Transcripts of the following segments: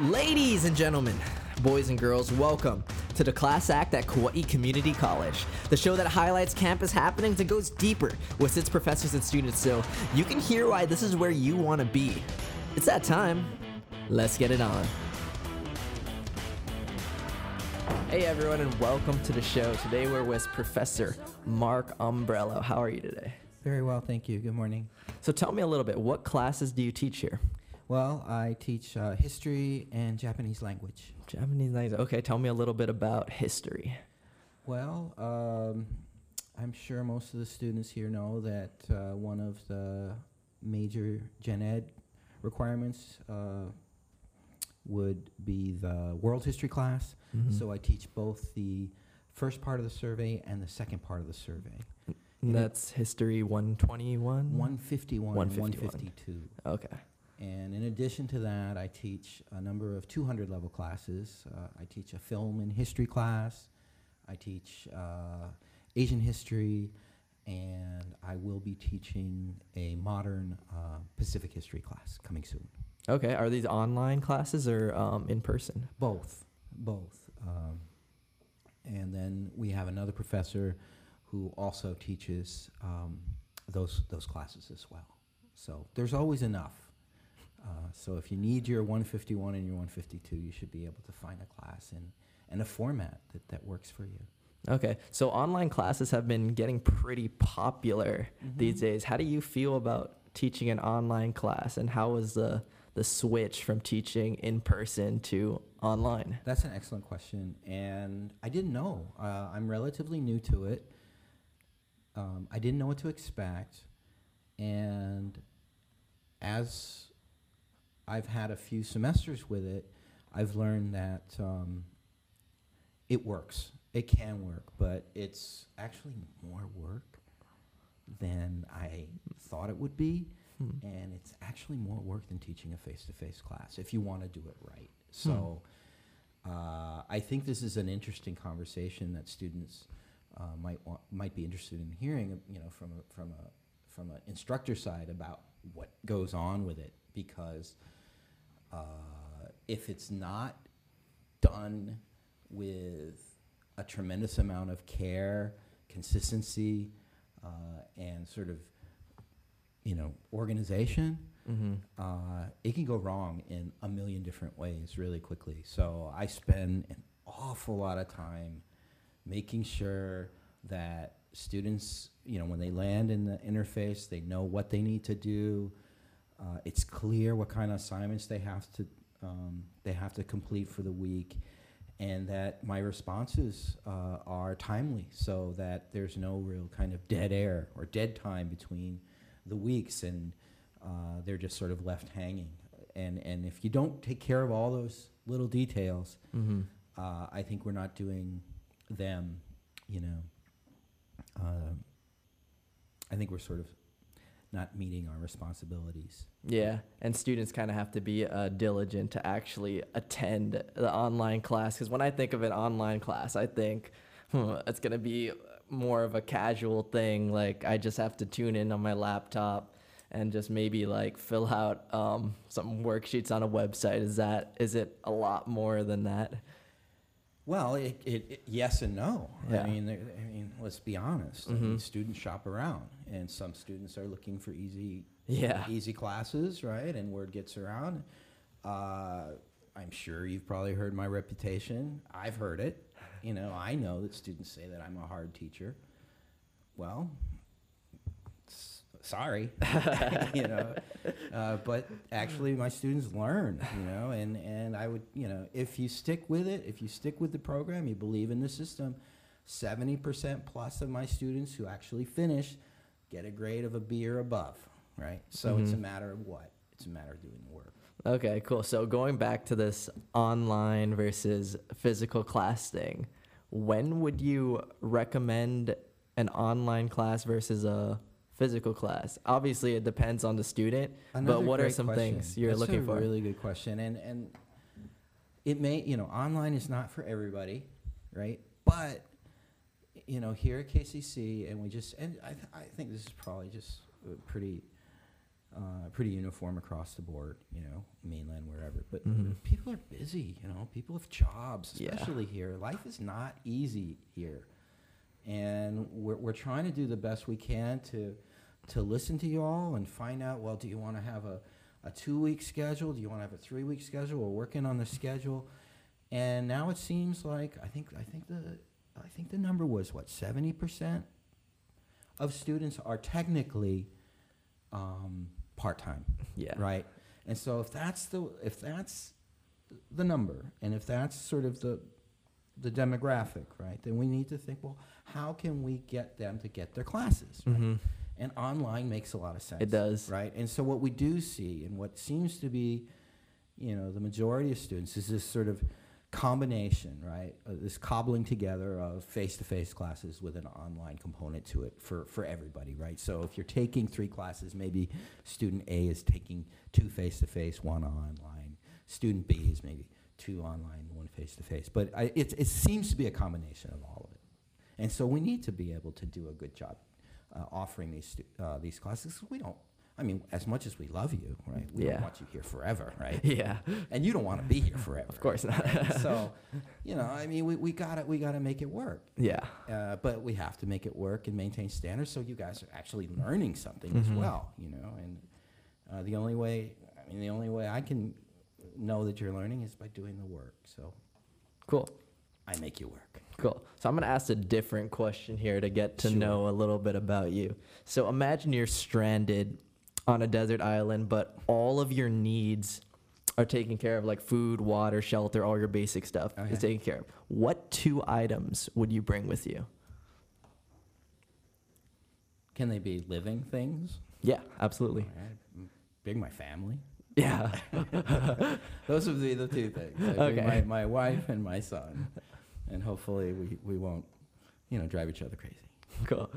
Ladies and gentlemen, boys and girls, welcome to the Class Act at Kauai Community College, the show that highlights campus happenings and goes deeper with its professors and students so you can hear why this is where you want to be. It's that time. Let's get it on. Hey everyone, and welcome to the show. Today we're with Professor Mark Umbrello. How are you today? Very well, thank you. Good morning. So tell me a little bit. What classes do you teach here? Well, I teach uh, history and Japanese language. Japanese language. Okay, tell me a little bit about history. Well, um, I'm sure most of the students here know that uh, one of the major gen ed requirements uh, would be the world history class. Mhm. So I teach both the first part of the survey and the second part of the survey. And that's history 121? 151 and 151. 152. Okay. And in addition to that, I teach a number of 200 level classes. Uh, I teach a film and history class. I teach uh, Asian history, and I will be teaching a modern uh, Pacific history class coming soon. Okay. Are these online classes or um, in person? Both, both. Um, and then we have another professor who also teaches um, those those classes as well. So there's always enough. Uh, so if you need your 151 and your 152, you should be able to find a class and, and a format that, that works for you. Okay. So online classes have been getting pretty popular these Mhm. days. How do you feel about teaching an online class and how was the the switch from teaching in person to online? That's an excellent question, and I didn't know. Uh, I'm relatively new to it. Um, I didn't know what to expect, and as I've had a few semesters with it, I've learned that um, it works. It can work, but it's actually more work than I thought it would be Hmm. and it's actually more work than teaching a face-to-face class if you want to do it right. So uh, I think this is an interesting conversation that students uh, might want, might be interested in hearing. You know, from a, from a from an instructor side about what goes on with it because uh, if it's not done with a tremendous amount of care, consistency, uh, and sort of you know organization, Mm-hmm. uh, it can go wrong in a million different ways really quickly. So I spend an awful lot of time making sure that students, you know, when they land in the interface, they know what they need to do. Uh, it's clear what kind of assignments they have to um, they have to complete for the week, and that my responses uh, are timely, so that there's no real kind of dead air or dead time between the weeks, and uh, they're just sort of left hanging. And and if you don't take care of all those little details, Mm-hmm. uh, I think we're not doing them, you know. Um I think we're sort of not meeting our responsibilities. Yeah, and students kind of have to be uh, diligent to actually attend the online class. Because when I think of an online class, I think hmm, it's gonna be more of a casual thing. Like I just have to tune in on my laptop and just maybe like fill out um, some worksheets on a website. Is that is it a lot more than that? Well, it, it, it yes and no. Yeah. I mean, I mean, let's be honest. I mean, Mhm. students shop around, and some students are looking for easy, Yeah. easy classes, right? And word gets around. Uh, I'm sure you've probably heard my reputation. I've heard it. You know, I know that students say that I'm a hard teacher. Well, sorry, you know. Uh, but actually, my students learn, you know, and, and I would, you know, if you stick with it, if you stick with the program, you believe in the system, 70% plus of my students who actually finish get a grade of a B or above, right? So it's a Mhm. matter of what? It's a matter of doing the work. Okay, cool. So going back to this online versus physical class thing, when would you recommend an online class versus a physical class? Obviously, it depends on the student, but what are some question. things you're That's looking a for? really good question, and and it may you know online is not for everybody, right? But you know here at KCC, and we just and I th- I think this is probably just pretty uh, pretty uniform across the board, you know, mainland, wherever. But Mhm. people are busy, you know, people have jobs, Yeah. especially here. Life is not easy here. And we're, we're trying to do the best we can to, to listen to you all and find out, well, do you want to have a, a two week schedule? Do you want to have a three week schedule? We're working on the schedule. And now it seems like, I think, I think the, I think the number was what, 70% of students are technically um, part time Yeah. right? And so if that's the if that's the number, and if that's sort of the the demographic, right? Then we need to think, well, how can we get them to get their classes? Right? hmm And online makes a lot of sense. It does. right? And so what we do see, and what seems to be, you know, the majority of students is this sort of combination, right? Uh, this cobbling together of face-to-face classes with an online component to it for, for everybody, right? So if you're taking three classes, maybe student A is taking two face-to-face, one online. Student B is maybe two online, one face-to-face. But I, it, it seems to be a combination of all of it. And so we need to be able to do a good job uh, offering these stu- uh, these classes. We don't. I mean, as much as we love you, right? We Yeah. don't want you here forever, right? Yeah. and you don't want to be here forever. Of course not. so, you know, I mean, we, we gotta we gotta make it work. yeah. Uh, but we have to make it work and maintain standards so you guys are actually learning something as Mhm. well, you know. And uh, the only way, I mean, the only way I can know that you're learning is by doing the work. So Cool. I make you work. Cool. So I'm going to ask a different question here to get to Sure. know a little bit about you. So imagine you're stranded on a desert island, but all of your needs are taken care of, like food, water, shelter, all your basic stuff Okay. is taken care of. What two items would you bring with you? Can they be living things? Yeah, absolutely. Right. Bring my family. Yeah. Those would be the two things. Bring Okay. My, my wife and my son, and hopefully we, we won't, you know, drive each other crazy. cool.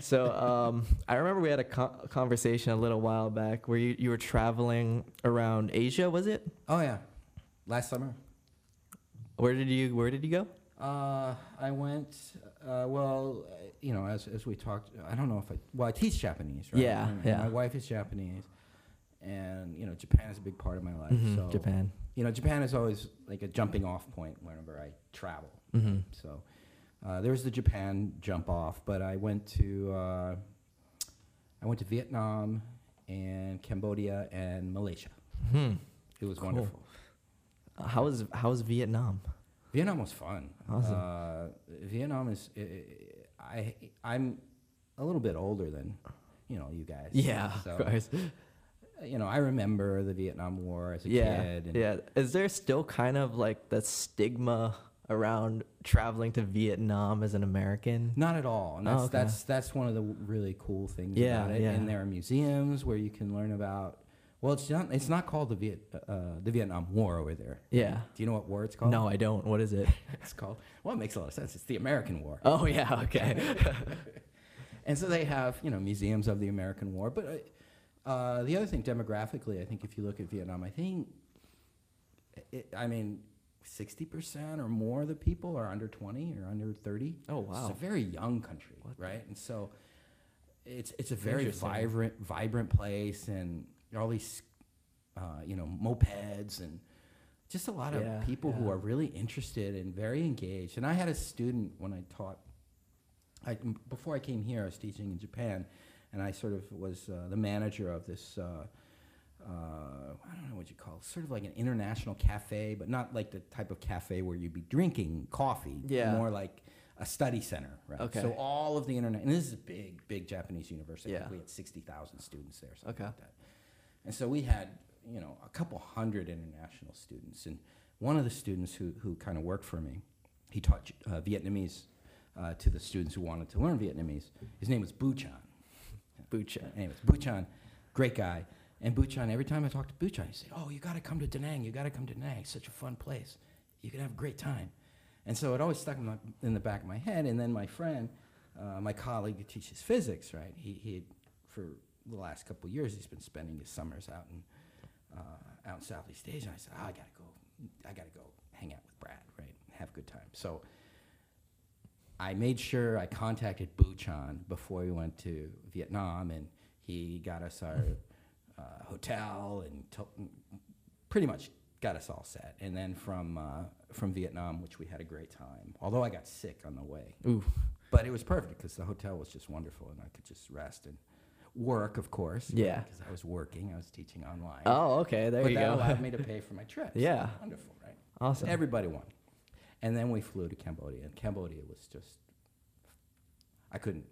So um, I remember we had a, co- conversation a little while back where you, you were traveling around Asia, was it? Oh yeah, last summer. Where did you Where did you go? Uh, I went. Uh, well, uh, you know, as as we talked, I don't know if I. Well, I teach Japanese, right? Yeah, And- and yeah. My wife is Japanese, and you know, Japan is a big part of my life. Mhm, So Japan. You know, Japan is always like a jumping off point whenever I travel. hmm So uh, there's the Japan jump off, but I went to uh, I went to Vietnam and Cambodia and Malaysia. Hmm. It was Cool. wonderful. Uh, How was How was Vietnam? Vietnam was fun. Awesome. Uh, Vietnam is I, I I'm a little bit older than you know you guys. Yeah, So, of course. You know, I remember the Vietnam War as a Yeah, kid. And yeah. Is there still kind of like the stigma around traveling to Vietnam as an American? Not at all. And Oh, that's okay. that's that's one of the really cool things Yeah, about it. yeah. And there are museums where you can learn about. Well, it's not it's not called the Viet uh, the Vietnam War over there. Yeah. Do you know what war it's called? No, I don't. What is it? It's called. Well, it makes a lot of sense. It's the American War. oh yeah. Okay. And so they have, you know, museums of the American War. But uh, uh, the other thing, demographically, I think if you look at Vietnam, I think, it, I mean, 60% or more of the people are under 20 or under 30. Oh wow. It's a very young country, What right? And so it's, it's a very vibrant, vibrant place and all these, uh, you know, mopeds and just a lot of Yeah, people who are really interested and very engaged. And I had a student when I taught I, before I came here, I was teaching in Japan, and I sort of was uh, the manager of this. Uh, uh, I don't know what you call it, sort of like an international cafe, but not like the type of cafe where you'd be drinking coffee. Yeah. More like a study center, right? Okay. So all of the internet, and this is a big, big Japanese university. Yeah. We had 60,000 students there, something Okay. like that. And so we had, you know, a couple hundred international students. And one of the students who, who kind of worked for me, he taught uh, Vietnamese uh, to the students who wanted to learn Vietnamese. His name was Buchan. Bucha. Anyways, Buchan, great guy. And Buchan, every time I talked to Buchan, he said, "Oh, you got to come to Da Nang. You got to come to Da Nang. It's such a fun place. You can have a great time." And so it always stuck in, my, in the back of my head. And then my friend, uh, my colleague who teaches physics, right? He, he had, for the last couple years, he's been spending his summers out in uh, out in Southeast Asia. I said, oh, "I got to go. I got to go hang out with Brad, right? Have a good time." So I made sure I contacted Buchan before we went to Vietnam, and he got us our uh, hotel and to- pretty much got us all set. And then from uh, from Vietnam, which we had a great time. Although I got sick on the way, Ooh. but it was perfect because the hotel was just wonderful, and I could just rest and work, of course. Yeah. Because I was working, I was teaching online. Oh, okay. There but you that go. allowed me to pay for my trip. Yeah. wonderful, right? awesome. Everybody won. And then we flew to Cambodia, and Cambodia was just, I couldn't,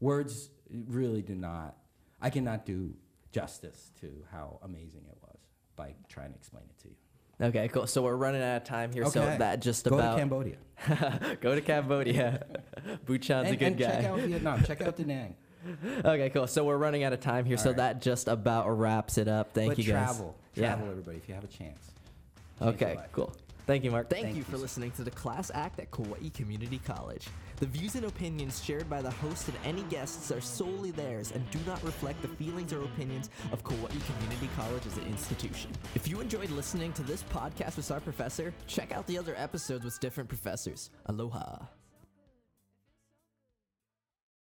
words really do not, I cannot do justice to how amazing it was by trying to explain it to you. okay, cool. So we're running out of time here. So that just Go about to Cambodia. go to Cambodia. Buchan's and a good and guy. check out Vietnam. check out Da Nang. Okay, cool. So we're running out of time here. All so right. that just about wraps it up. Thank but you guys. travel. Yeah. Travel, everybody, if you have a chance. Change Okay, cool. Thank you, Mark. Thank, Thank you you, for listening to the Class Act at Kauai Community College. The views and opinions shared by the host and any guests are solely theirs and do not reflect the feelings or opinions of Kauai Community College as an institution. If you enjoyed listening to this podcast with our professor, check out the other episodes with different professors. Aloha.